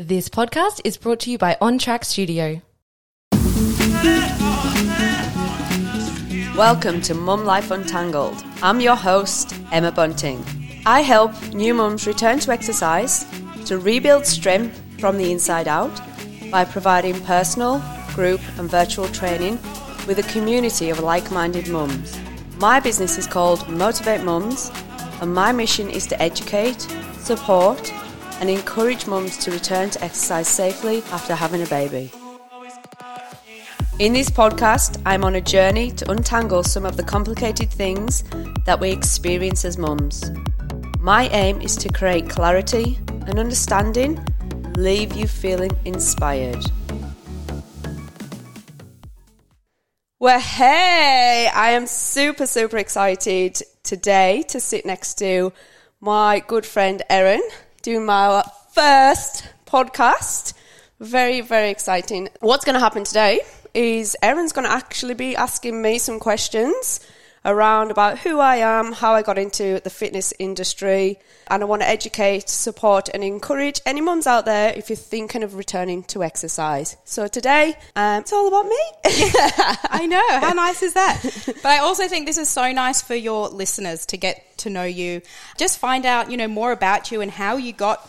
This podcast is brought to you by On Track Studio. Welcome to Mum Life Untangled. I'm your host, Emma Bunting. I help new mums return to exercise to rebuild strength from the inside out by providing personal, group, and virtual training with a community of like minded mums. My business is called Motivate Mums, and my mission is to educate, support, and encourage mums to return to exercise safely after having a baby. In this podcast, I'm on a journey to untangle some of the complicated things that we experience as mums. My aim is to create clarity and understanding, leave you feeling inspired. Well, hey, I am super, super excited today to sit next to my good friend Erin doing my first podcast. Very, very exciting. What's going to happen today is Erin's going to actually be asking me some questions around about who I am, how I got into the fitness industry, and I want to educate, support, and encourage any mums out there if you're thinking of returning to exercise. So today, um, it's all about me. I know. How nice is that? But I also think this is so nice for your listeners to get to know you, just find out, you know, more about you and how you got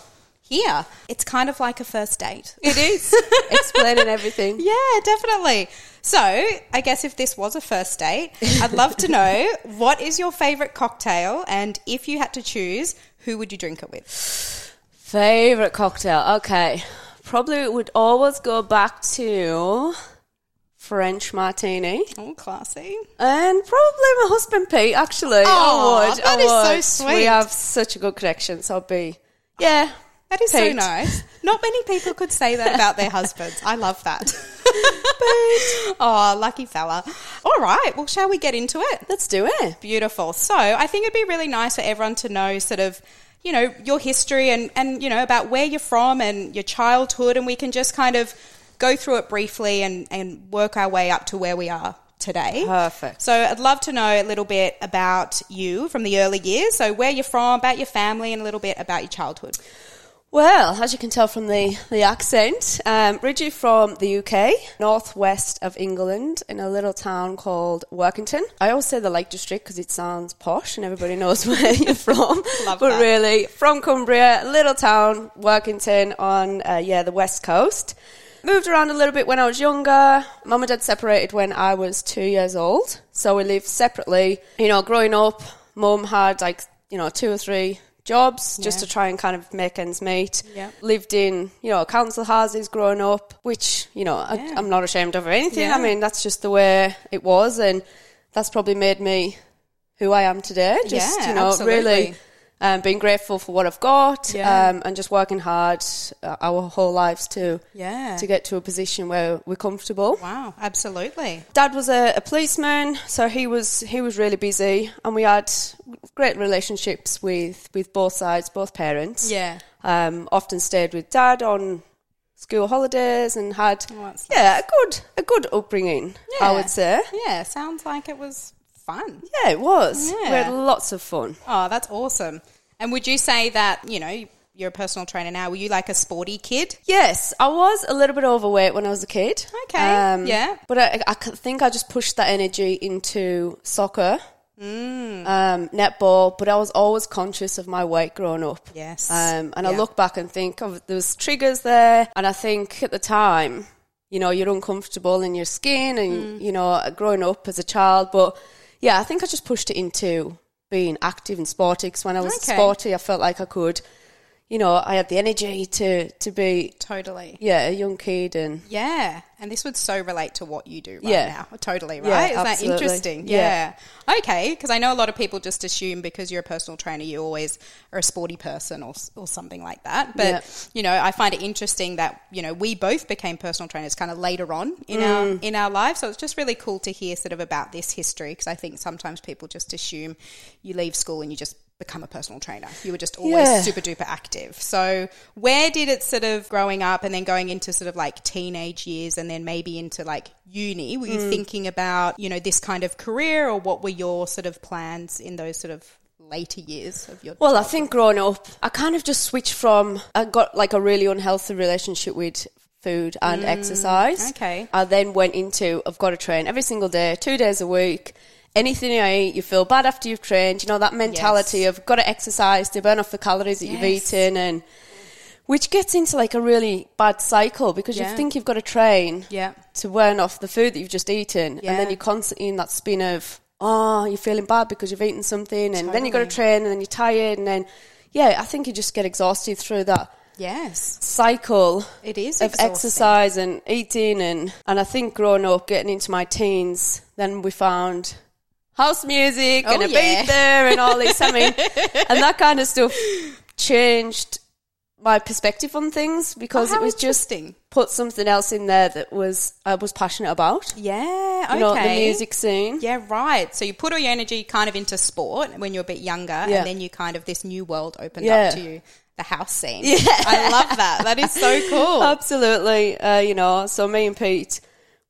here. It's kind of like a first date. It is explaining everything. Yeah, definitely. So, I guess if this was a first date, I'd love to know what is your favorite cocktail and if you had to choose, who would you drink it with? Favorite cocktail? Okay, probably would always go back to French martini. Oh, classy. And probably my husband Pete, actually. Aw, I would. that I is so sweet. We have such a good connection, so I'll be, yeah. That is so nice. Not many people could say that about their husbands. I love that. oh, lucky fella. All right. Well, shall we get into it? Let's do it. Beautiful. So I think it'd be really nice for everyone to know sort of, you know, your history and, and, you know, about where you're from and your childhood. And we can just kind of go through it briefly and, and work our way up to where we are today. Perfect. So I'd love to know a little bit about you from the early years. So where you're from, about your family, and a little bit about your childhood. Well, as you can tell from the, the accent, um, originally from the UK, northwest of England, in a little town called Workington. I always say the Lake District because it sounds posh and everybody knows where you're from. Love but that. really, from Cumbria, little town, Workington on, uh, yeah, the west coast. Moved around a little bit when I was younger. Mum and dad separated when I was two years old. So we lived separately. You know, growing up, mum had like, you know, two or three jobs just to try and kind of make ends meet. Yeah. Lived in, you know, council houses growing up, which, you know, I, Yeah. I'm not ashamed of or anything. Yeah. I mean, that's just the way it was. And that's probably made me who I am today. Just, Yeah, you know, absolutely. really um, being grateful for what I've got Yeah. um, and just working hard uh, our whole lives to Yeah. to get to a position where we're comfortable. Wow, absolutely. Dad was a, a policeman, so he was he was really busy, and we had great relationships with with both sides, both parents. Yeah. Um, often stayed with Dad on school holidays and had Oh, yeah a good a good upbringing. I would say. Yeah, sounds like it was fun. Yeah, it was. We had lots of fun. Oh, that's awesome. And would you say that, you know, you're a personal trainer now, were you like a sporty kid? Yes, I was a little bit overweight when I was a kid. Okay, yeah. But I think I just pushed that energy into soccer, Mm. um, netball. But I was always conscious of my weight growing up. Yes. Um, and I look back and think of there was triggers there, and I think at the time, you know, you're uncomfortable in your skin, Mm. and you know, growing up as a child. But yeah, I think I just pushed it into being active and sporty. Because when I was Okay. sporty, I felt like I could, you know, I had the energy to to be Totally. yeah a young kid and Yeah. And this would so relate to what you do right Yeah. now. Totally, Yeah, right? Is that interesting? Yeah. Yeah. Okay. Because I know a lot of people just assume because you're a personal trainer, you always are a sporty person or, or something like that. But, Yeah. you know, I find it interesting that, you know, we both became personal trainers kind of later on in Mm. our in our lives. So it's just really cool to hear sort of about this history because I think sometimes people just assume you leave school and you just become a personal trainer. You were just always Yeah. super duper active. So where did it sort of growing up and then going into sort of like teenage years and then maybe into like uni, were you thinking about, you know, this kind of career or what were your sort of plans in those sort of later years of your Well, I think growing up, I kind of just switched from, I got like a really unhealthy relationship with food and exercise. Mm, okay. I then went into, I've got to train every single day, two days a week. Anything you eat, you feel bad after you've trained. You know, that mentality Yes. of got to exercise to burn off the calories that you've eaten and which gets into like a really bad cycle because Yeah. you think you've got to train Yeah. to burn off the food that you've just eaten, Yeah. and then you're constantly in that spin of oh, you're feeling bad because you've eaten something, and then you've got to train, and then you're tired, and then yeah, I think you just get exhausted through that Yes. cycle It is of exhausting. exercise and eating, and and I think growing up, getting into my teens, then we found. House music and Oh, a yeah. beat there and all this. I mean, and that kind of stuff changed my perspective on things because Oh, it was just put something else in there that was I was passionate about. Yeah. Okay. You know, the music scene. Yeah, right. So you put all your energy kind of into sport when you're a bit younger, Yeah. and then you kind of this new world opened Yeah. up to you, the house scene. Yeah, I love that. That is so cool. Absolutely. Uh, you know, so me and Pete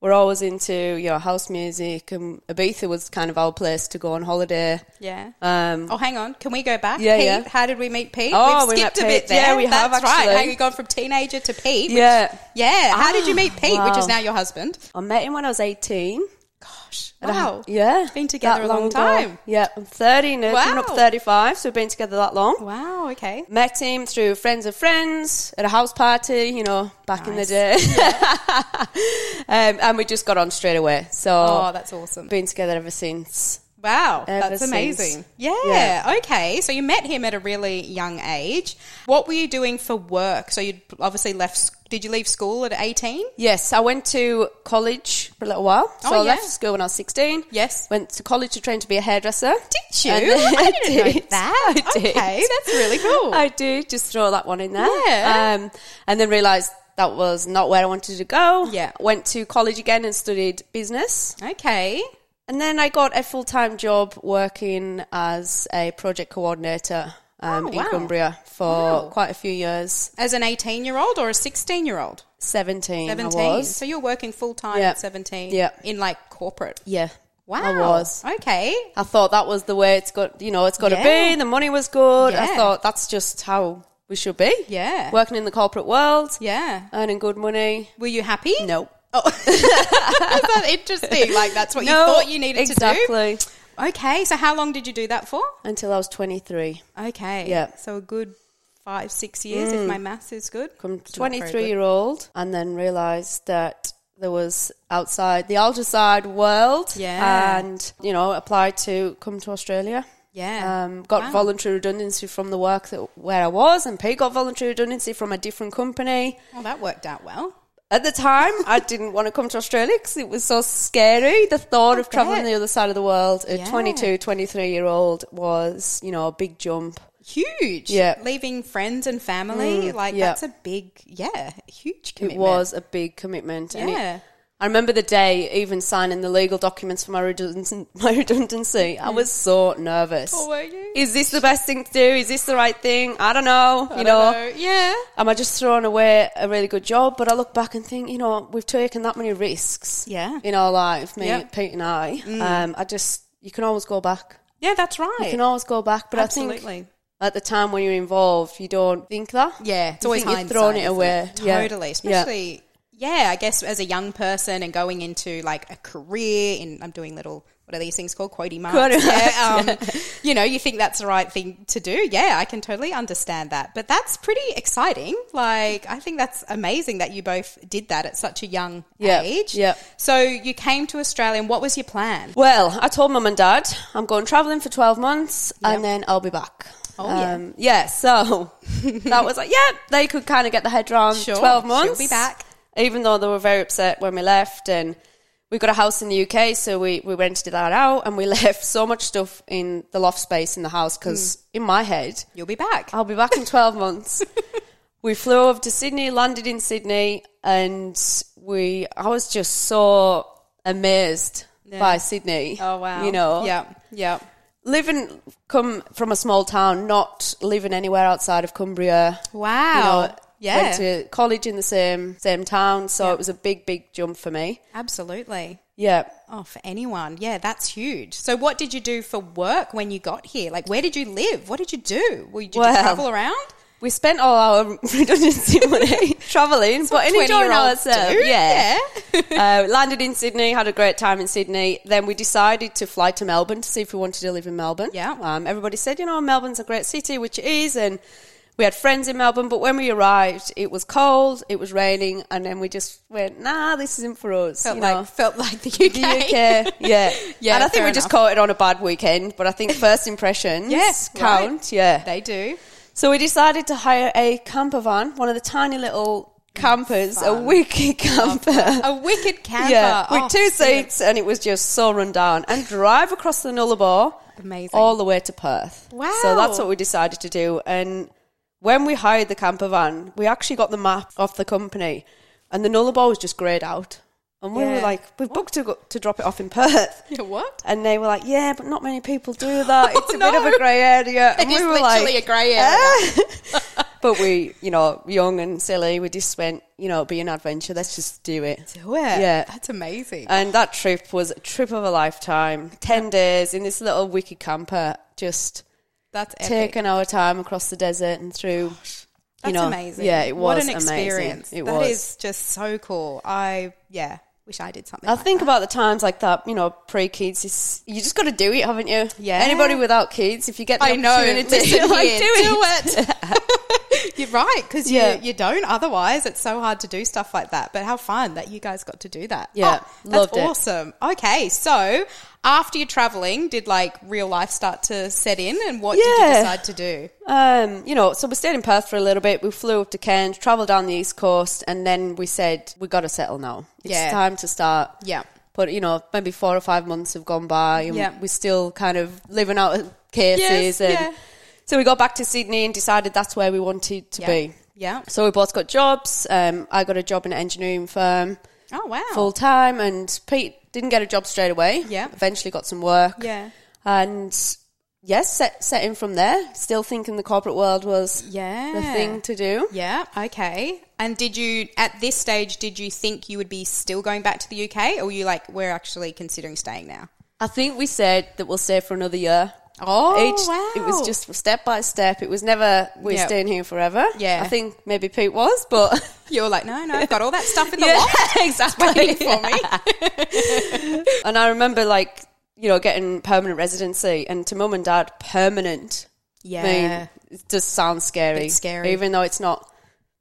were always into, you know, house music and Ibiza was kind of our place to go on holiday. yeah. Um, Oh, hang on. Can we go back? Yeah, Pete, yeah. how did we meet Pete? Oh, We've we skipped a bit there. Yeah, we have That's right. How you gone from teenager to Pete? which- Yeah. yeah. How did you meet Pete, which is now your husband? I met him when I was 18. Gosh. And I- Wow. yeah. Been together a long ago. time. Yeah, I'm 30, now coming up Wow. 35, so we've been together that long. Wow. Okay. Met him through friends of friends at a house party, you know, back in the Nice. day. um, and we just got on straight away. So, Oh, that's awesome. been together ever since. Wow, Ever that's amazing. Yeah, Yeah. okay. So you met him at a really young age. What were you doing for work? So you obviously left. Did you leave school at eighteen? Yes, I went to college for a little while. So Oh, I yeah. left school when I was 16. Yes. Went to college to train to be a hairdresser. Did you? And I didn't know that. I did. Okay, that's really cool. I do. Just throw that one in there. Yeah. Um, and then realised that was not where I wanted to go. Yeah. Went to college again and studied business. okay. And then I got a full time job working as a project coordinator um, Oh, in wow. Cumbria for Wow. quite a few years. As an eighteen-year-old or a sixteen-year-old? 17, Seventeen. I was. So you're working full time Yeah. at seventeen. Yeah. In like corporate. yeah. Wow. I was. Okay. I thought that was the way it's got, you know, it's got Yeah. to be. The money was good. I thought that's just how we should be. Yeah. Working in the corporate world, Yeah. earning good money. Were you happy? No. Oh, is that interesting? Like that's what you thought you needed to do. exactly. Okay, so how long did you do that for? Until I was 23. Okay. Yeah. So a good five, six years if my maths is good. Come It's not very 23 good. year old, and then realised that there was outside the outside world. Yeah. And, you know, applied to come to Australia. Yeah. Um, got Wow. voluntary redundancy from the work that where I was, and Pete got voluntary redundancy from a different company. Well, that worked out well. At the time, I didn't want to come to Australia because it was so scary. The thought oh, of traveling the other side of the world at Yeah. 22, 23 year old was, you know, a big jump. Huge. Yeah. Leaving friends and family, mm, like yeah. that's a big, yeah, huge commitment. It was a big commitment. Yeah. I remember the day even signing the legal documents for my redundancy. My redundancy. I was so nervous. Oh, were you? Is this the best thing to do? Is this the right thing? I don't know. you I know, don't know. Yeah. am I just throwing away a really good job? But I look back and think, you know, we've taken that many risks. Yeah. In our life, me, Yep. Pete, and I. Um, I just you can always go back. Yeah, that's right. You can always go back. But I think at the time when you're involved, you don't think that. Yeah, it's You always hindsight. thrown it away. Yeah. Totally, Yeah. especially yeah. I guess as a young person and going into like a career in, I'm doing little. What are these things called? Quotey marks. Quotey yeah, um, you know, you think that's the right thing to do. Yeah, I can totally understand that. But that's pretty exciting. Like, I think that's amazing that you both did that at such a young Yeah, age. yeah. So you came to Australia, and what was your plan? Well, I told mum and dad I'm going travelling for 12 months and then I'll be back. Oh, yeah. Um, yeah, so that was like, yeah, they could kind of get the head around Sure, 12 she'll months. be back. Even though they were very upset when we left and we got a house in the UK, so we, we rented that out and we left so much stuff in the loft space in the house because Hmm. in my head, You'll be back. I'll be back in 12 months. we flew over to Sydney, landed in Sydney, and we, I was just so amazed by Sydney. Oh wow. You know, Yeah. Yeah. living come from a small town, not living anywhere outside of Cumbria. Wow. You know, yeah. went to college in the same same town, so it was a big, big jump for me. Absolutely. Yeah. Oh, for anyone. Yeah, that's huge. So, what did you do for work when you got here? Like, where did you live? What did you do? Were you, did Well, you travel around? We spent all our redundancy money traveling, but enjoying 20-year-olds ourselves. do, Yeah. uh, landed in Sydney, had a great time in Sydney. Then we decided to fly to Melbourne to see if we wanted to live in Melbourne. Yeah. Um, everybody said, you know, Melbourne's a great city, which it is, and we had friends in Melbourne. But when we arrived, it was cold, it was raining, and then we just went, nah, this isn't for us. Felt you like know. felt like the UK. The UK, yeah, Yeah, and I think we just caught it on a bad weekend. But I think first impressions, Yes, count. right. Yeah, They do. so we decided to hire a camper van, one of the tiny little campers, a Fun. wicked camper. A wicked camper. Yeah, with Oh, two seats, and it was just so run down. And drive across the Nullarbor, Amazing. all the way to Perth. Wow. So that's what we decided to do. And when we hired the camper van, we actually got the map off the company, and the Nullarbor was just greyed out. And we were Yeah. like, we've booked to, go, to drop it off in Perth. Yeah, what? And they were like, yeah, but not many people do that. It's a oh, bit of no. a grey area. And It is we were literally like, a grey area. Ah. but we, you know, young and silly, we just went, you know, be an adventure. Let's just do it. Do it. Yeah. That's amazing. And that trip was a trip of a lifetime. 10 days in this little wicked camper, just That's epic. taking our time across the desert and through. That's you know, amazing. Yeah, it was What an amazing. experience. It That was. is just so cool. I, yeah, wish I did something I like think that. about the times like that, you know, pre kids. You just got to do it, haven't you? Yeah. Anybody without kids, if you get the I know. opportunity, Listen like, here, do it. You're right, because Yeah. you, you don't. Otherwise, it's so hard to do stuff like that. But how fun that you guys got to do that. Yeah, Oh, loved that's it. awesome. Okay, so after you're traveling, did like real life start to set in, and what did you decide to do? Um, you know, so we stayed in Perth for a little bit. We flew up to Cairns, travelled down the east coast, and then we said we got to settle now. It's Yeah. time to start. Yeah. But you know, maybe four or five months have gone by, and Yeah. we're still kind of living out cases. Yes, and yeah. So we got back to Sydney and decided that's where we wanted to Yeah. be. Yeah. So we both got jobs. Um, I got a job in an engineering firm Oh wow. full time, and Pete didn't get a job straight away. Yeah. eventually got some work. Yeah. and yes, set set in from there. Still thinking the corporate world was Yeah. the thing to do. Yeah. Okay. And did you at this stage did you think you would be still going back to the UK, or were you like we're actually considering staying now? I think we said that we'll stay for another year. Oh Each, wow! It was just step by step. It was never we're Yeah. staying here forever. Yeah. I think maybe Pete was, but you were like no no I've got all that stuff in the yeah, loft exactly. waiting for me. and I remember like you know getting permanent residency, and to mum and dad, permanent. Yeah. I mean, it just sounds scary. Bit scary. even though it's not.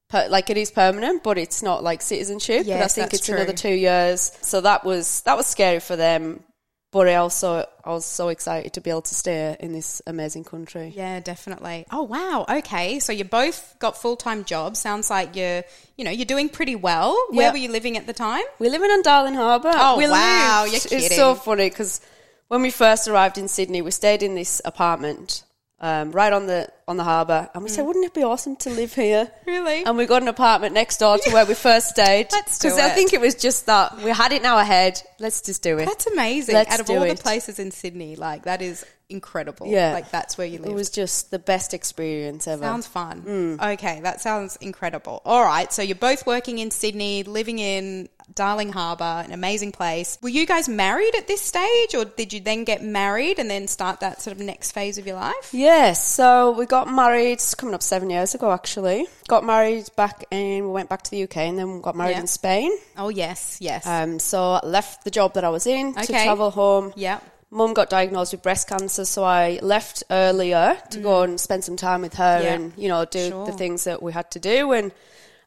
Per, like it is permanent, but it's not like citizenship. but I think it's another two years. So that was that was scary for them. But I also I was so excited to be able to stay in this amazing country. Yeah, definitely. Oh wow. Okay, so you both got full time jobs. Sounds like you're, you know, you're doing pretty well. Where were you living at the time? We're living on Darling Harbour. Oh, we wow, lived- you're kidding. It's so funny because when we first arrived in Sydney, we stayed in this apartment um, right on the on the harbour, and we said, "Wouldn't it be awesome to live here?" Mm. Really? And we got an apartment next door to where we first stayed. Let's do Because I it. think it was just that we had it in our head. Let's just do it. That's amazing. Let's Out of do all it. the places in Sydney, like that is incredible. Yeah. Like that's where you live. It was just the best experience ever. Sounds fun. Mm. Okay, that sounds incredible. All right, so you're both working in Sydney, living in Darling Harbour, an amazing place. Were you guys married at this stage, or did you then get married and then start that sort of next phase of your life? Yes, so we got married coming up seven years ago actually. Got married back in we went back to the UK and then got married Yeah. in Spain. Oh yes, yes. Um, so I left the job that I was in to travel home. yeah. Mum got diagnosed with breast cancer, so I left earlier to go and spend some time with her Mm. Yeah. and you know do Sure. the things that we had to do, and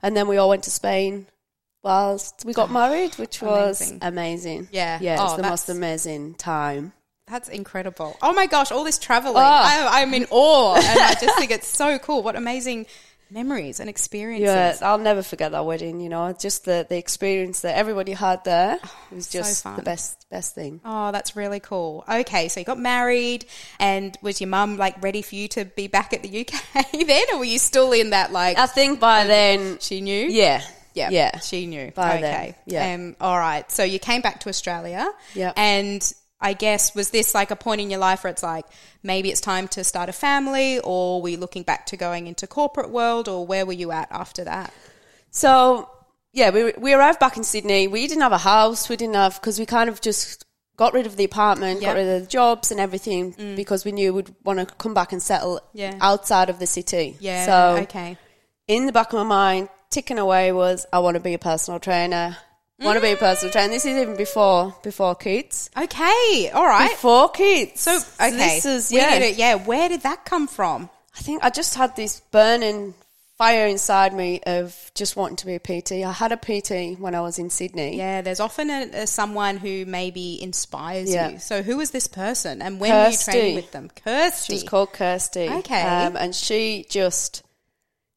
and then we all went to Spain whilst we got married, which was Amazing. amazing. Yeah. yeah, Oh, it's the most amazing time. That's incredible. Oh my gosh, all this traveling. Oh. I, I'm in awe. And I just think it's so cool. What amazing memories and experiences. Yeah, I'll never forget that wedding. You know, just the the experience that everybody had there oh, was just fun. the best best thing. Oh, that's really cool. Okay, so you got married, and was your mum like ready for you to be back at the UK then, or were you still in that like I think by then, she knew? yeah, yeah, yeah. she knew. By okay, then, yeah. Um, all right. So you came back to Australia. Yeah. and. I guess was this like a point in your life where it's like maybe it's time to start a family, or were you looking back to going into corporate world, or where were you at after that? So yeah, we we arrived back in Sydney. We didn't have a house. We didn't have because we kind of just got rid of the apartment, Yep. got rid of the jobs and everything because we knew we'd want to come back and settle Yeah. outside of the city. Yeah. So okay. in the back of my mind, ticking away was I want to be a personal trainer. Want to be a personal trainer. This is even before before kids. Okay. All right. Before kids. So okay. this is yeah. to- yeah. Where did that come from? I think I just had this burning fire inside me of just wanting to be a PT. I had a PT when I was in Sydney. Yeah, there's often a, a someone who maybe inspires Yeah. you. So who was this person, and when were you training with them? Kirsty. She's called Kirsty. Okay. Um, and she just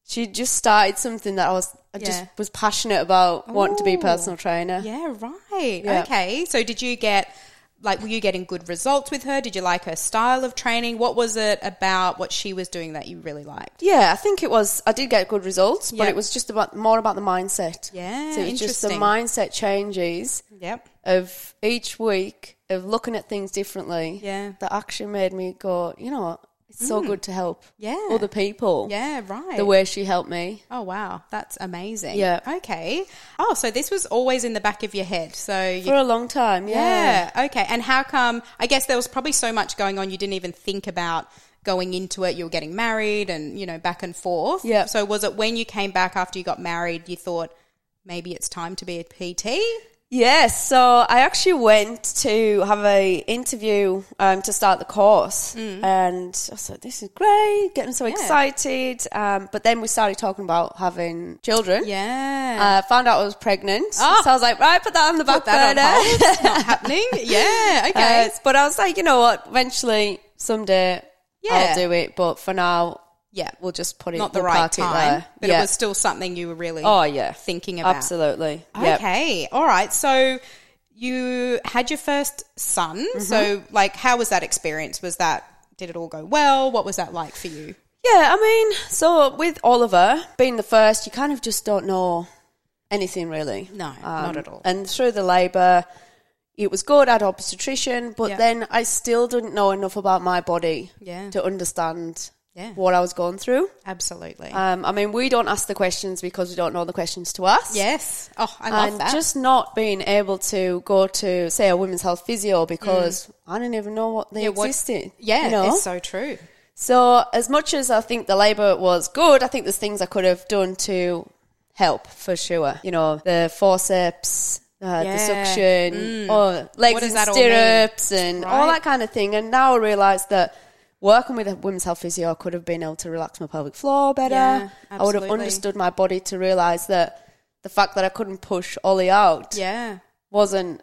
she just started something that I was I just was passionate about wanting to be a personal trainer. Yeah, right. Yeah. Okay. So did you get like were you getting good results with her? Did you like her style of training? What was it about what she was doing that you really liked? Yeah, I think it was. I did get good results, but it was just about more about the mindset. Yeah, so it's just the mindset changes Yep. of each week of looking at things differently. Yeah. that actually made me go. You know what? It's so good to help. Yeah. other people. Yeah, right. the way she helped me. Oh wow, that's amazing. Yeah. Okay. Oh, so this was always in the back of your head. So you For a long time, yeah. Yeah. Okay. And how come? I guess there was probably so much going on you didn't even think about going into it. You were getting married and you know back and forth. Yeah. So was it when you came back after you got married? You thought maybe it's time to be a PT. Yes, so I actually went to have a interview um, to start the course, Mm. and I thought this is great, getting so excited. Um, but then we started talking about having children. Yeah. Uh, found out I was pregnant, Oh. so I was like, right, put that on the back Put that on burner. hold. It's not happening. Yeah. Okay. Uh, but I was like, you know what? Eventually, someday, Yeah. I'll do it. But for now, yeah. we'll just put it. Not the we'll right time, there. but yeah. it was still something you were really Oh yeah, thinking about. absolutely. Yep. Okay. All right. So you had your first son. Mm-hmm. So like how was that experience? Was that did it all go well? What was that like for you? Yeah, I mean, so with Oliver being the first, you kind of just don't know anything really. No, not at all. And through the labour, it was good. I had obstetrician, but then I still didn't know enough about my body Yeah. to understand Yeah. what I was going through. Absolutely. Um, I mean, we don't ask the questions because we don't know the questions to ask. yes. Oh, I love and that. just not being able to go to, say, a women's health physio because I didn't even know what they Mm. Yeah, what- existed. yeah, you know? it's so true. So, as much as I think the labour was good, I think there's things I could have done to help for sure. You know, the forceps, uh, the Yeah. suction, or legs What in that all stirrups, and all Right. that kind of thing. And now I realise that working with a women's health physio, I could have been able to relax my pelvic floor better. Yeah, I would have understood my body to realise that the fact that I couldn't push Ollie out Yeah. wasn't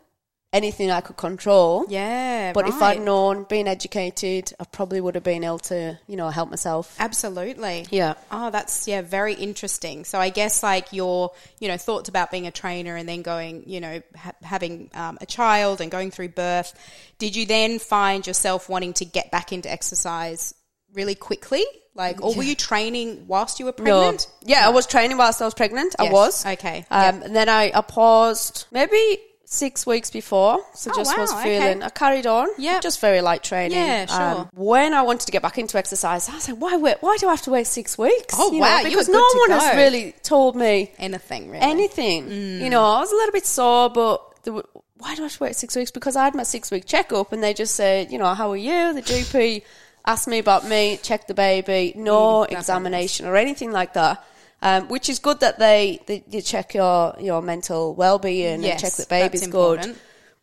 anything I could control. Yeah. But if. I'd known, been educated, I probably would have been able to, you know, help myself. Absolutely. Yeah. Oh, that's yeah, very interesting. So I guess like your, you know, thoughts about being a trainer and then going, you know, ha- having um, a child and going through birth. Did you then find yourself wanting to get back into exercise really quickly? Like, or were you training whilst you were pregnant? No. Yeah, I was training whilst I was pregnant. I was. Okay. Um, Yep. And then I, I paused maybe six weeks before. So Oh, just was feeling, okay. I carried on. Yeah, Just very light training. Yeah, sure. Um, when I wanted to get back into exercise, I like, why, wait, why do I have to wait six weeks? Oh, You wow, Know, because no one go. has really told me Anything really? anything. You know, I was a little bit sore, but were, why do I have to wait six weeks? Because I had my six week checkup and they just said, you know, how are you? The GP asked me about me, checked the baby, no nothing examination or anything like that. Um, which is good that they, they you check your your mental well being Yes, and check that baby's good.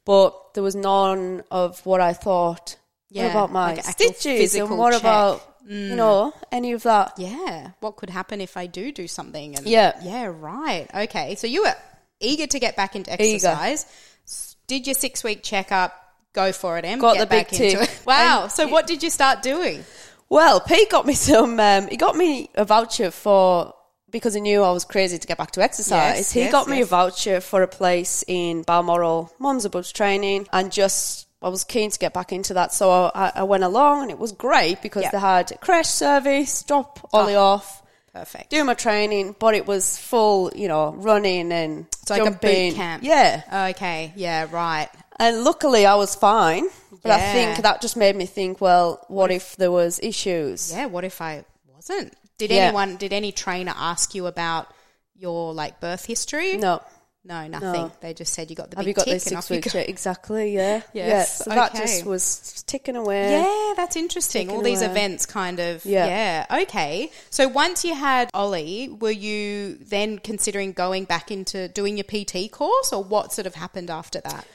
But there was none of what I thought. Yeah, what about my like stitches and what check. about you know any of that? Yeah. What could happen if I do do something? And Yeah. Yeah. Right. Okay. So you were eager to get back into exercise. S- Did your six week checkup? Go for it, Em. Got Get the big back into tick. it. Wow. And so what did you start doing? Well, Pete got me some. Um, he got me a voucher for because he knew I was crazy to get back to exercise. Yes, he yes, got me a voucher for a place in Balmoral, mums and bubs training, and just I was keen to get back into that. So I, I went along, and it was great because Yeah. they had creche service, drop Ollie ah, off. Perfect. Do my training, but it was full, you know, running and It's like a jumping. boot camp. Yeah, Okay. Yeah. Right. and luckily I was fine. But I think that just made me think, well, what if there was issues? Yeah. What if I wasn't? Did Yeah. anyone? Did any trainer ask you about? your like birth history? No. No, nothing. No. They just said you got the Have big you got tick and off you go. Yeah, exactly, yeah. Yes, Yeah. So that just was ticking away. Yeah, that's interesting. All these away. events kind of yeah. Yeah. Okay. So once you had Ollie, were you then considering going back into doing your PT course or what sort of happened after that?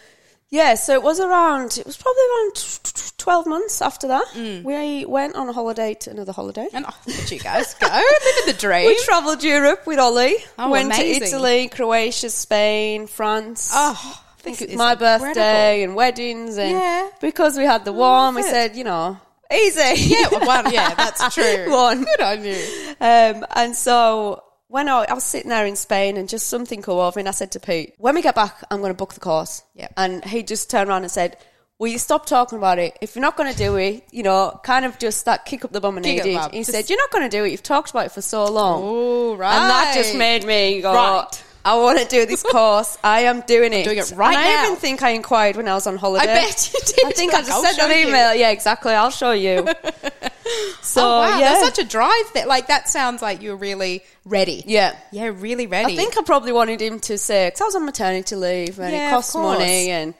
Yeah, so it was around, it was probably around t- t- 12 months after that. Mm. We went on a holiday to another holiday. And oh, look at you guys go living the dream. We travelled Europe with Ollie. Oh, went amazing. to Italy, Croatia, Spain, France. Oh, I think it was my birthday incredible. and weddings. And Yeah. because we had the warm, we it. said, you know, easy. Yeah, well, yeah, that's true. One. Good on you. Um, and so when I, I was sitting there in Spain and just something came over me and I said to Pete, when we get back, I'm going to book the course. Yep. And he just turned around and said, will you stop talking about it? If you're not going to do it, you know, kind of just that kick up the bum and it. He Just- said, you're not going to do it. You've talked about it for so long. Oh, right. And that just made me go, Right. I want to do this course. I am doing it. doing it right and I now. even think I inquired when I was on holiday. I bet you did. I think You're I just "I'll sent an you." email. Yeah, exactly. I'll show you. so, oh, wow. yeah. There's such a drive That Like, that sounds like you're really ready. yeah. Yeah, really ready. I think I probably wanted him to say, because I was on maternity leave and Yeah, it costs money and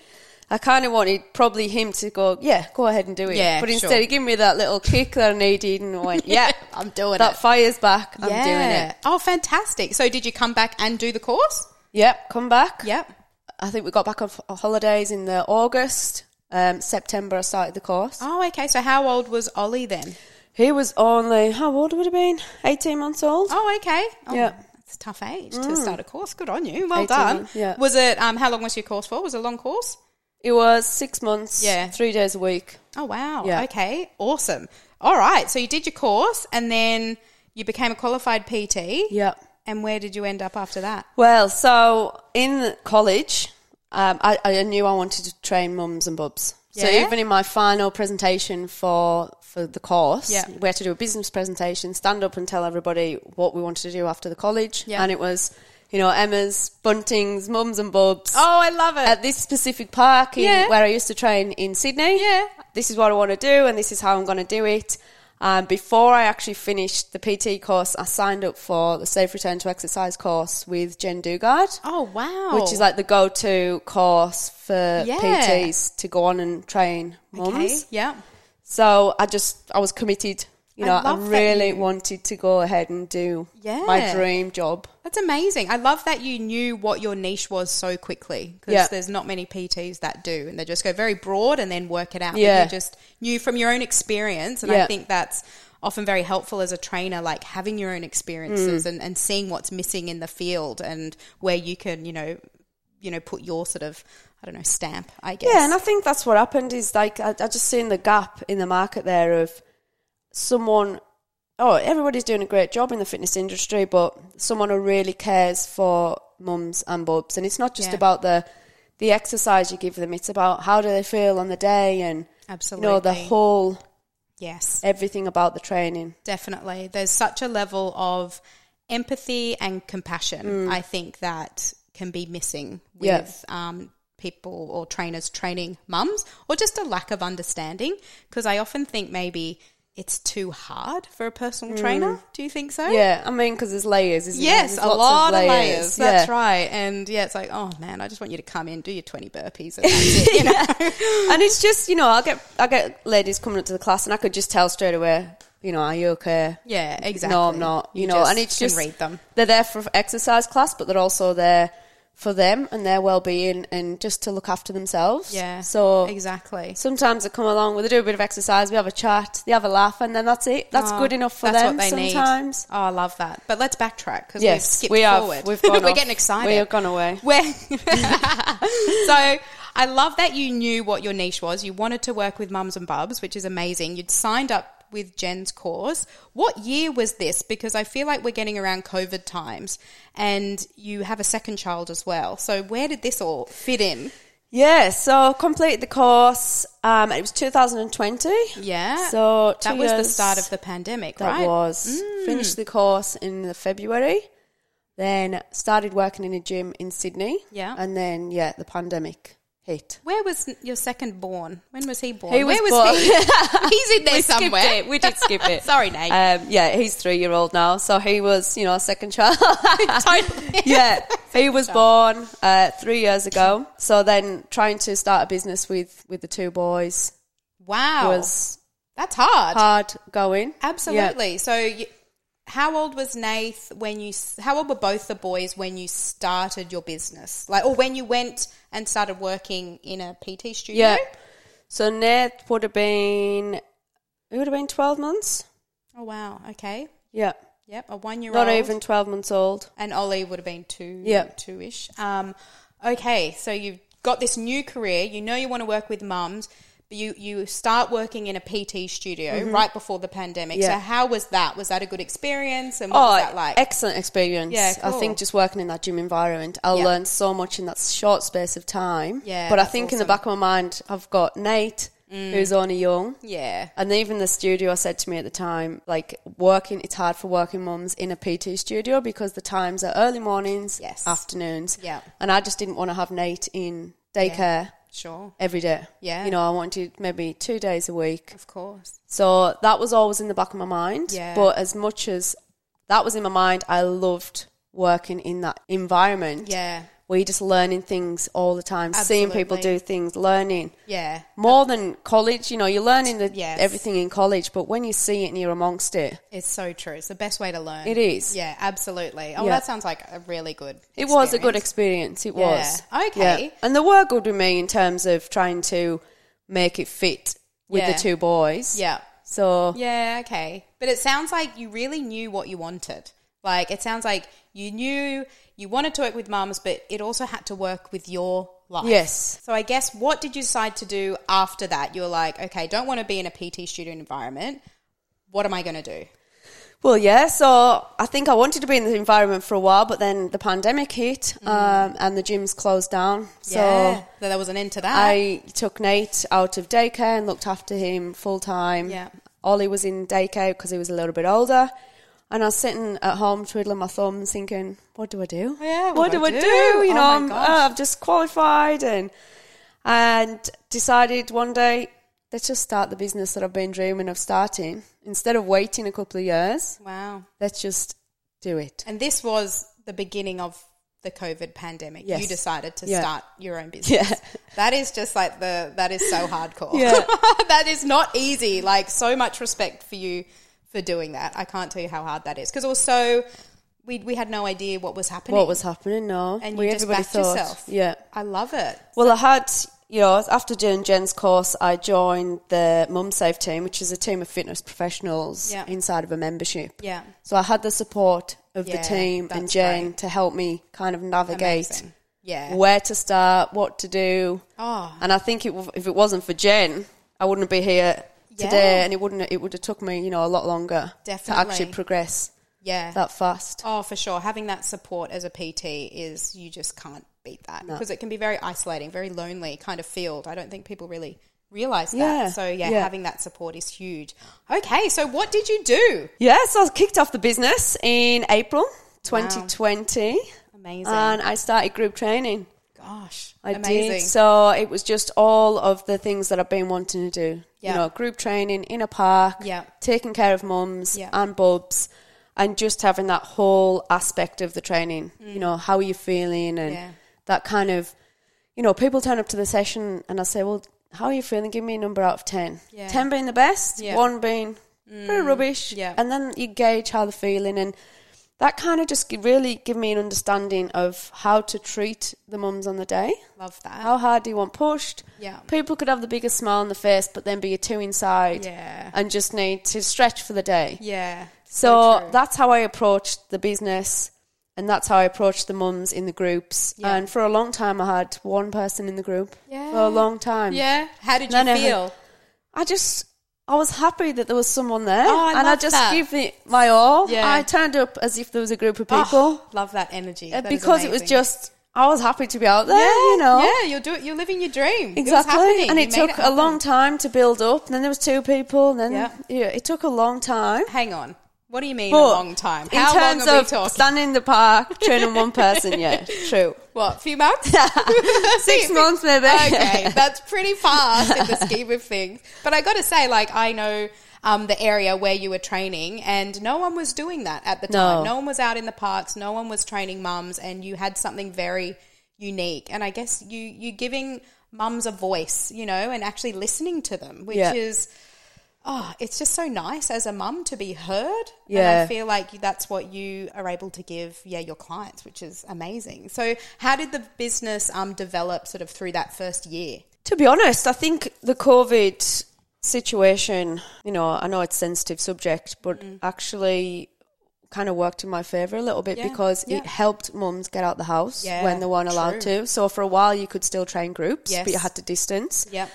I kind of wanted probably him to go, yeah, go ahead and do it. Yeah, but instead sure. he gave me that little kick that I needed and I went, yeah, I'm doing that it. That fire's back. I'm doing it. Oh, fantastic. So, did you come back and do the course? Yep, come back. Yep. I think we got back on holidays in the August. Um, September I started the course. Oh, okay. So, how old was Ollie then? He was only, how old would have been? 18 months old. Oh, okay. Oh, Yeah. Mm. That's a tough age to start a course. Good on you. Well 18, done. yeah. Was it, um, how long was your course for? Was it a long course? It was six months, Yeah. three days a week. Oh, wow. Yeah. Okay. Awesome. All right. So, you did your course and then you became a qualified PT. Yeah. And where did you end up after that? Well, so in college, um, I, I knew I wanted to train mums and bubs. So even in my final presentation for for the course, Yeah. we had to do a business presentation, stand up and tell everybody what we wanted to do after the college, Yeah. and it was, you know, Emma's, Bunting's, mums and bubs. Oh, I love it. At this specific park in, Yeah. where I used to train in Sydney. Yeah. This is what I want to do, and this is how I'm going to do it. Um, before I actually finished the PT course, I signed up for the Safe Return to Exercise course with Jen Dugard, oh, wow. which is like the go-to course for Yeah. PTs to go on and train okay. mums. Yeah. So I just I was committed. You know, I, that really you- wanted to go ahead and do Yeah. my dream job. That's amazing. I love that you knew what your niche was so quickly because Yeah. there's not many PTs that do, and they just go very broad and then work it out. Yeah. you just knew from your own experience, and I think that's often very helpful as a trainer, like having your own Mm. experiences and, and seeing what's missing in the field and where you can, you know, you know, put your sort of I don't know stamp. I guess. Yeah, and I think that's what happened is like I, I just seen the gap in the market there of someone. Oh, everybody's doing a great job in the fitness industry, but someone who really cares for mums and bubs, and it's not just Yeah. about the the exercise you give them; it's about how do they feel on the day, and Absolutely. you know the whole yes. everything about the training. Definitely. There's such a level of empathy and compassion, I think, that can be missing Mm. With um, people or trainers training mums, or just a lack of understanding. Because I often think maybe it's too hard for a personal trainer. Do you think so? Mm. Yeah, I mean, because there's layers, isn't Yes, there? a lot of layers. That's yeah. right. And yeah, it's like, oh man, I just want you to come in, do your 20 burpees, and that's it. You know? and it's just you know I get I get ladies coming up to the class and I could just tell straight away you know are you okay yeah, exactly. no I'm not you, know just and it's just read them. they're there for exercise class but they're also there for them and their well-being and just to look after themselves Yeah. so exactly. sometimes they come along we they do a bit of exercise we have a chat they have a laugh and then that's it that's Oh, good enough for that's them what they sometimes Need. Oh, I love that. But let's backtrack because we've yes skipped we have forward. we've gone We're off. getting excited. we have gone away We're- so I love that you knew what your niche was. You wanted to work with mums and bubs, which is amazing. You'd signed up with Jen's course. What year was this? Because I feel like we're getting around COVID times and you have a second child as well. So where did this all fit in? yeah so complete the course um it was 2020 Yeah. so that was the start of the pandemic, That right? was finished the course in the February, then started working in a gym in Sydney. Yeah. and then yeah, the pandemic hit. Where was your second born? When was he born? He was Where born- he? He's in there we somewhere. it. We did skip it. Sorry, Nate. Um, yeah, he's three year old now, so he was, you know, a second child. Totally. yeah, he was born uh, three years ago. So then, trying to start a business with with the two boys Wow. was That's hard. hard going. Absolutely. So, you, how old was Nath when you? How old were both the boys when you started your business? Like, or when you went and started working in a PT studio? Yeah. So Nate would have been, it would have been twelve months. Oh wow. Okay. Yeah, Yep. A one-year-old. not even twelve months old. And Ollie would have been two. Yeah. Two-ish. Um. Okay. So you've got this new career. You know you want to work with mums. You you start working in a PT studio right before the pandemic. Mm-hmm. Yeah. So how was that? Was that a good experience? And what was that like? Oh, excellent experience. Yeah, I think just working in that gym environment, I Yeah. learned so much in that short space of time. Yeah, But I think in the. Mm. back of my mind, I've got Nate, who's only young. yeah. And even the studio said to me at the time, like working, it's hard for working mums in a PT studio because the times are early mornings, Yes. afternoons. Yeah. And I just didn't want to have Nate in daycare Sure. every day. Yeah. You know, I wanted maybe two days a week. Of course. So that was always in the back of my mind. Yeah. But as much as that was in my mind, I loved working in that environment. Yeah. Where you're just learning things all the time, seeing people do things, learning. Yeah. More than college, you know, you're learning the, Yes. everything in college, but when you see it and you're amongst it, It's so true. It's the best way to learn. It is. Yeah, absolutely. Oh, Yeah. that sounds like a really good. it was a good experience. experience. It Yeah. was. Okay. And they were good with me in terms of trying to make it fit with Yeah. the two boys. Yeah. So, Yeah. Okay. But it sounds like you really knew what you wanted. Like it sounds like you knew you wanted to work with mums, but it also had to work with your life. yes. So I guess what did you decide to do after that? You were like, okay, don't want to be in a PT studio environment. What am I going to do? Well, yeah. So I think I wanted to be in the environment for a while, but then the pandemic hit um, and the gyms closed down. So Mm. yeah. So there was an end to that. I took Nate out of daycare and looked after him full time. Yeah. Ollie was in daycare because he was a little bit older. And I was sitting at home twiddling my thumbs thinking, what do I do? Yeah, what, what do I do? do? You Oh know, I'm, uh, I've just qualified and and decided one day, let's just start the business that I've been dreaming of starting. Instead of waiting a couple of years, wow. let's just do it. And this was the beginning of the COVID pandemic. Yes. You decided to Yeah. start your own business. Yeah. That is just like the that is so hardcore. Yeah. that is not easy. Like so much respect for you for doing that. I can't tell you how hard that is because also we we had no idea what was happening. What was happening? No, and we you just backed thought, yourself. yeah. I love it. Well, I had, you know, after doing Jen's course, I joined the MumSafe team, which is a team of fitness professionals Yeah. inside of a membership. Yeah. So I had the support of Yeah, the team and Jen great. to help me kind of navigate Amazing. Yeah. where to start, what to do. Oh. And I think it, if it wasn't for Jen, I wouldn't be here today, Yeah. and it wouldn't. It would have took me, you know, a lot longer Definitely. to actually progress Yeah. that fast. Oh, for sure. Having that support as a PT is you just can't beat that No. because it can be very isolating, very lonely kind of field. I don't think people really realize that. Yeah, So yeah, yeah. having that support is huge. Okay, so what did you do? Yeah, so I kicked off the business in April 2020. Amazing. And I started group training. Gosh, I amazing. did. So it was just all of the things that I've been wanting to do. Yeah. You know, group training in a park, Yeah. taking care of mums Yeah. and bubs, and just having that whole aspect of the training. You know, how are you feeling? And Mm. Yeah. that kind of, you know, people turn up to the session and I say, well, how are you feeling? Give me a number out of 10. Yeah. 10 being the best, Yeah. Mm. one being pretty rubbish. Yeah. And then you gauge how they're feeling. And that kind of just really give me an understanding of how to treat the mums on the day. Love that. How hard do you want pushed? Yeah. People could have the biggest smile on the face, but then be a two inside Yeah. and just need to stretch for the day. yeah. So, true. that's how I approached the business and that's how I approached the mums in the groups. Yeah. And for a long time, I had one person in the group. Yeah. For a long time. yeah. How did you Then I feel? I just, I was happy that there was someone there. Oh, I and I just that. give it my all. Yeah. I turned up as if there was a group of Oh, people. love that energy Uh, That because it was just, I was happy to be out there, yeah, you know. yeah. You're doing. You're living your dream. Exactly. happening. and it took a long time to build up. And then there was two people. And then Yeah. yeah, it took a long time. Hang on. What do you mean But a long time? In How terms long are we of talking? standing in the park, training one person, yeah, true. What, a few months? Six months maybe. okay, that's pretty fast in the scheme of things. But I got to say, like, I know um, the area where you were training, and no one was doing that at the time. No. No one was out in the parks. No one was training mums, and you had something very unique. And I guess you you giving mums a voice, you know, and actually listening to them, which Yeah. is. Oh, it's just so nice as a mum to be heard. And I feel like that's what you are able to give, yeah, your clients, which is amazing. So, how did the business um, develop sort of through that first year? To be honest, I think the COVID situation, you know, I know it's a sensitive subject, but actually kind of worked in my favour a little bit Mm. Yeah, because yeah. it helped mums get out the house Yeah, when they weren't allowed true. to. So for a while you could still train groups, but you had to distance. Yep.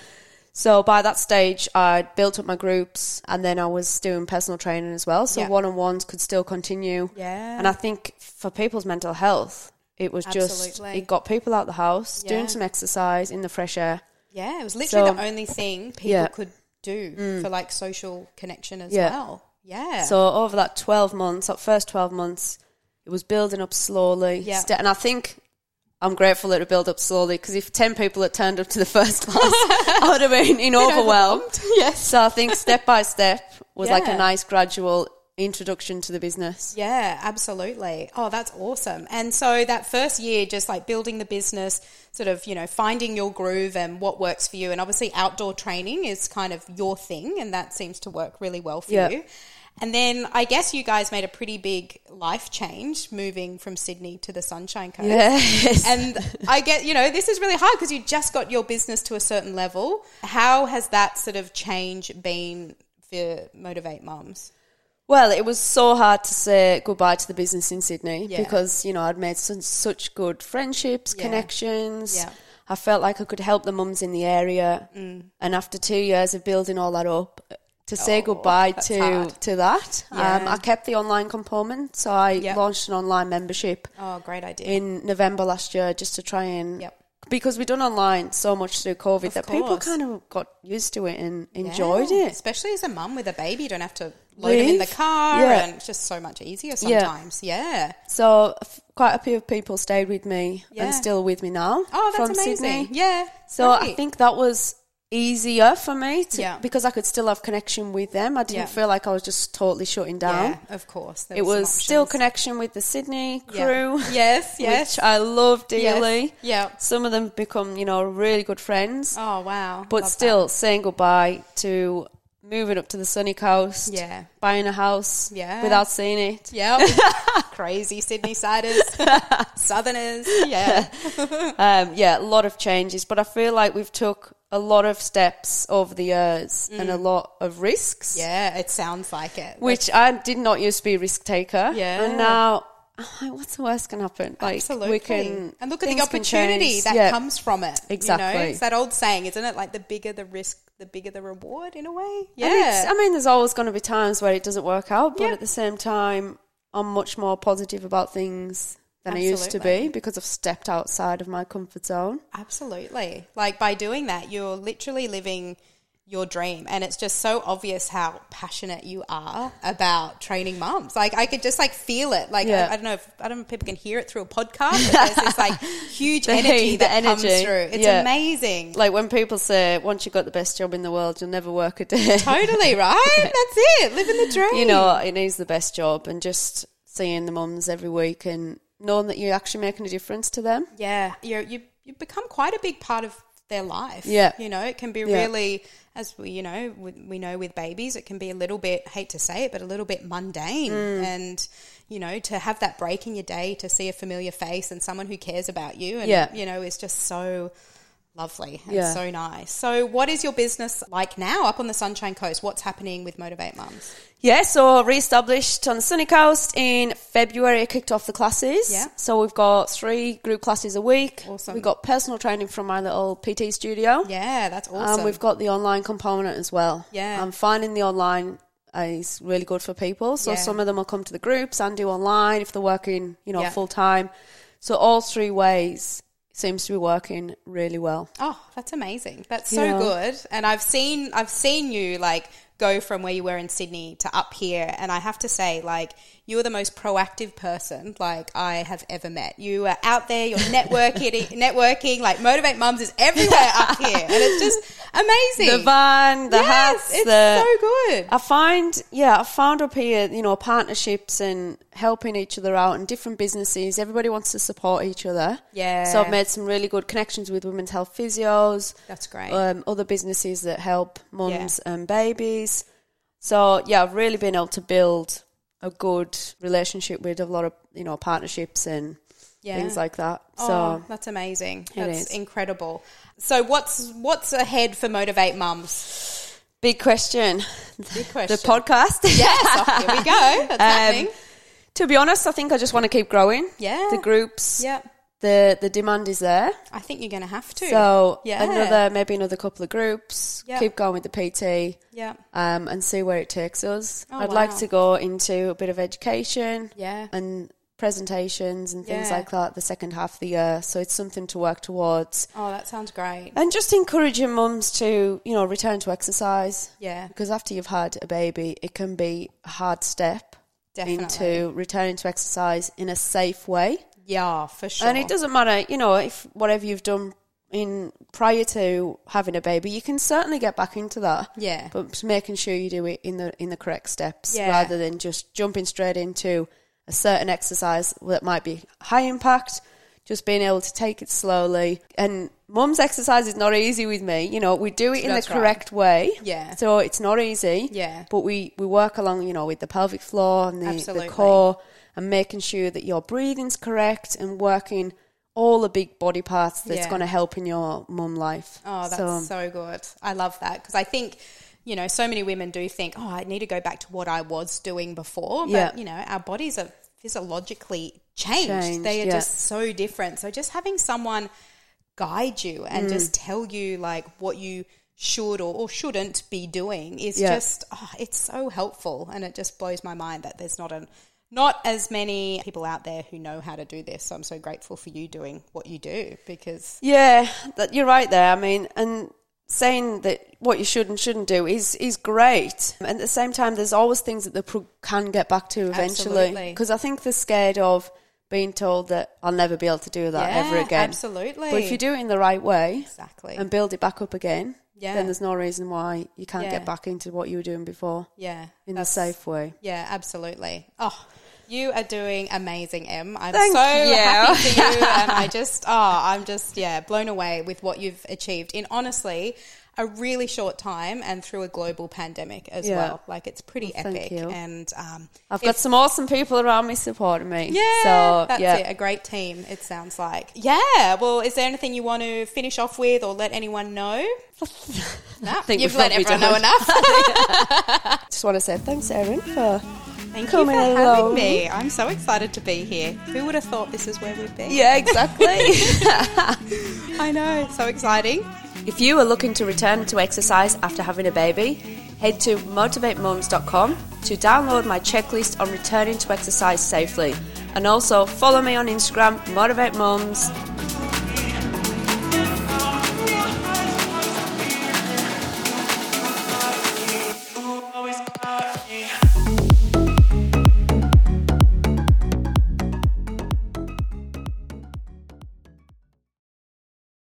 So by that stage, I built up my groups, and then I was doing personal training as well. So Yeah. one on ones could still continue. Yeah. And I think for people's mental health, it was just it got people out the house, Yeah. doing some exercise in the fresh air. Yeah, it was literally So- the only thing people Yeah. Mm. could do for like social connection as well. Yeah. So over that twelve months, that first twelve months, it was building up slowly. Yeah. And I think I'm grateful that it built up slowly because if ten people had turned up to the first class, I would have been in overwhelmed. yes. So I think step by step was like a nice gradual introduction to the business. Yeah, absolutely. Oh, that's awesome. And so that first year, just like building the business, sort of, you know, finding your groove and what works for you. And obviously, outdoor training is kind of your thing, and that seems to work really well for Yeah. you. And then I guess you guys made a pretty big life change moving from Sydney to the Sunshine Coast. Yes. And I get, you know, this is really hard because you just got your business to a certain level. How has that sort of change been for Motivate Mums? Well, it was so hard to say goodbye to the business in Sydney Yeah. because, you know, I'd made such, such good friendships, Yeah. connections. Yeah. I felt like I could help the mums in the area. Mm. And after two years of building all that up, to say. Oh, goodbye to, hard. to that, um, I kept the online component. So I Yep. launched an online membership Oh, great idea. in November last year just to try and. Yep. Because we've done online so much through COVID Of that people kind of got used to it and enjoyed Yeah, it. Especially as a mum with a baby, you don't have to load them in the car, Yeah. and it's just so much easier sometimes. Yeah. So f- quite a few people stayed with me Yeah. and still with me now Oh, that's from amazing. Sydney. Yeah. So I think that was easier for me to, Yeah. because I could still have connection with them. I didn't Yeah. feel like I was just totally shutting down. yeah, of course. It was still connection with the Sydney crew. Yes, yes. Which I love Yes. dearly. Yeah. Some of them become, you know, really good friends. Oh wow. but Love still saying goodbye to moving up to the sunny coast. Yeah. Buying a house. Yeah. Without seeing it. Yep. Crazy Sydney siders, Southerners. Yeah. um, yeah, a lot of changes, but I feel like we've took a lot of steps over the years and a lot of risks, Mm. Yeah. It sounds like it. which I did not used to be a risk taker. Yeah. and now. Like, what's the worst can happen? Like Absolutely. we can and look at the opportunity that Yeah. comes from it. You know? Exactly. It's that old saying, isn't it? Like the bigger the risk, the bigger the reward in a way. Yeah. I mean, there's always going to be times where it doesn't work out, but Yeah. at the same time, I'm much more positive about things than I used to be because I've stepped outside of my comfort zone. Absolutely. Like by doing that, you're literally living your dream. And it's just so obvious how passionate you are about training mums. Like I could just like feel it. Like Yeah. I, I don't know if I don't know if people can hear it through a podcast, but there's this like huge The- energy that comes through. It's Yeah. amazing. Like when people say, once you've got the best job in the world, you'll never work a day. totally, right? That's it. Living the dream. you know, it is the best job, and just seeing the mums every week and knowing that you're actually making a difference to them. Yeah, you you you become quite a big part of their life. Yeah. you know, it can be Yeah. really, as we you know we, we know with babies, it can be a little bit hate to say it, but a little bit mundane. Mm. And you know, to have that break in your day to see a familiar face and someone who cares about you, and Yeah. you know, is just so lovely and Yeah. so nice. So, what is your business like now up on the Sunshine Coast? What's happening with Motivate Mums? Yeah, so re-established on the sunny coast in February. I kicked off the classes. Yeah. So we've got three group classes a week. Awesome. We've got personal training from my little PT studio. Yeah, that's awesome. And Um, we've got the online component as well. Yeah. I'm finding the online is really good for people. So Yeah. some of them will come to the groups and do online if they're working, you know, Yeah. full time. So all three ways seems to be working really well. Oh, that's amazing. That's so Yeah. good. And I've seen I've seen you like go from where you were in Sydney to up here. And I have to say, like, you are the most proactive person like I have ever met. You are out there, you're networking, networking. Like Motivate Mums is everywhere up here, and it's just amazing. The van, the yes, hats, it's the so good. I find, yeah, I found up here, you know, partnerships and helping each other out and different businesses. Everybody wants to support each other. Yeah. So I've made some really good connections with women's health physios. That's great. Um, other businesses that help mums and babies. So yeah, I've really been able to build a good relationship with a lot of you know partnerships and Yeah. things like that. oh, So that's amazing. That's is. incredible. So what's what's ahead for Motivate Mums? big question. Big question. The podcast. Yes, oh, here we go. That's Um, happening. To be honest, I think I just want to keep growing. Yeah. The groups. Yeah, The the demand is there. I think you're going to have to. So Yeah. another maybe another couple of groups. Yeah. Keep going with the PT. yeah, Um, and see where it takes us. Oh, I'd like to go into a bit of education yeah, and presentations and things Yeah. like that the second half of the year. So it's something to work towards. Oh, that sounds great. And just encouraging mums to, you know, return to exercise. Yeah, Because after you've had a baby, it can be a hard step definitely. into returning to exercise in a safe way. Yeah, for sure. And it doesn't matter, you know, if whatever you've done in prior to having a baby, you can certainly get back into that. Yeah, But making sure you do it in the in the correct steps Yeah. rather than just jumping straight into a certain exercise that might be high impact. Just being able to take it slowly. And mum's exercise is not easy with me. You know, we do it in That's the right. correct way. Yeah. So it's not easy. Yeah. But we, we work along, you know, with the pelvic floor and the, the core and making sure that your breathing's correct and working all the big body parts that's Yeah. going to help in your mum life. Oh, that's So- so, good. I love that because I think, you know, so many women do think, oh, I need to go back to what I was doing before. But, Yeah. you know, our bodies are physiologically changed. Changed, they are yeah. just so different. So just having someone guide you and Mm. just tell you, like, what you should or, or shouldn't be doing is Yeah. just, oh, it's so helpful. And it just blows my mind that there's not an not as many people out there who know how to do this. So I'm so grateful for you doing what you do because Yeah, that you're right there. I mean, and saying that what you should and shouldn't do is is great. And at the same time, there's always things that they pro- can get back to eventually. Because I think they're scared of being told that I'll never be able to do that ever again. Absolutely. But if you do it in the right way exactly. and build it back up again, Yeah. then there's no reason why you can't Yeah. get back into what you were doing before yeah. in a safe way. Yeah, absolutely. Oh, you are doing amazing, Em. I'm Thank so you. happy for you, and I just, oh, I'm just, yeah, blown away with what you've achieved in honestly a really short time and through a global pandemic as Yeah. well. Like it's pretty Well, epic, you. and um, I've got some awesome people around me supporting me. yeah, so that's yeah. it. A great team. It sounds like. Yeah. Well, is there anything you want to finish off with or let anyone know? no, think you've we've let everyone know enough. Just want to say thanks, Erin, for Thank Coming you for along. having me. I'm so excited to be here. Who would have thought this is where we'd be? yeah, exactly. I know. So exciting. If you are looking to return to exercise after having a baby, head to motivatemums.com to download my checklist on returning to exercise safely. And also follow me on Instagram, Motivate Mums,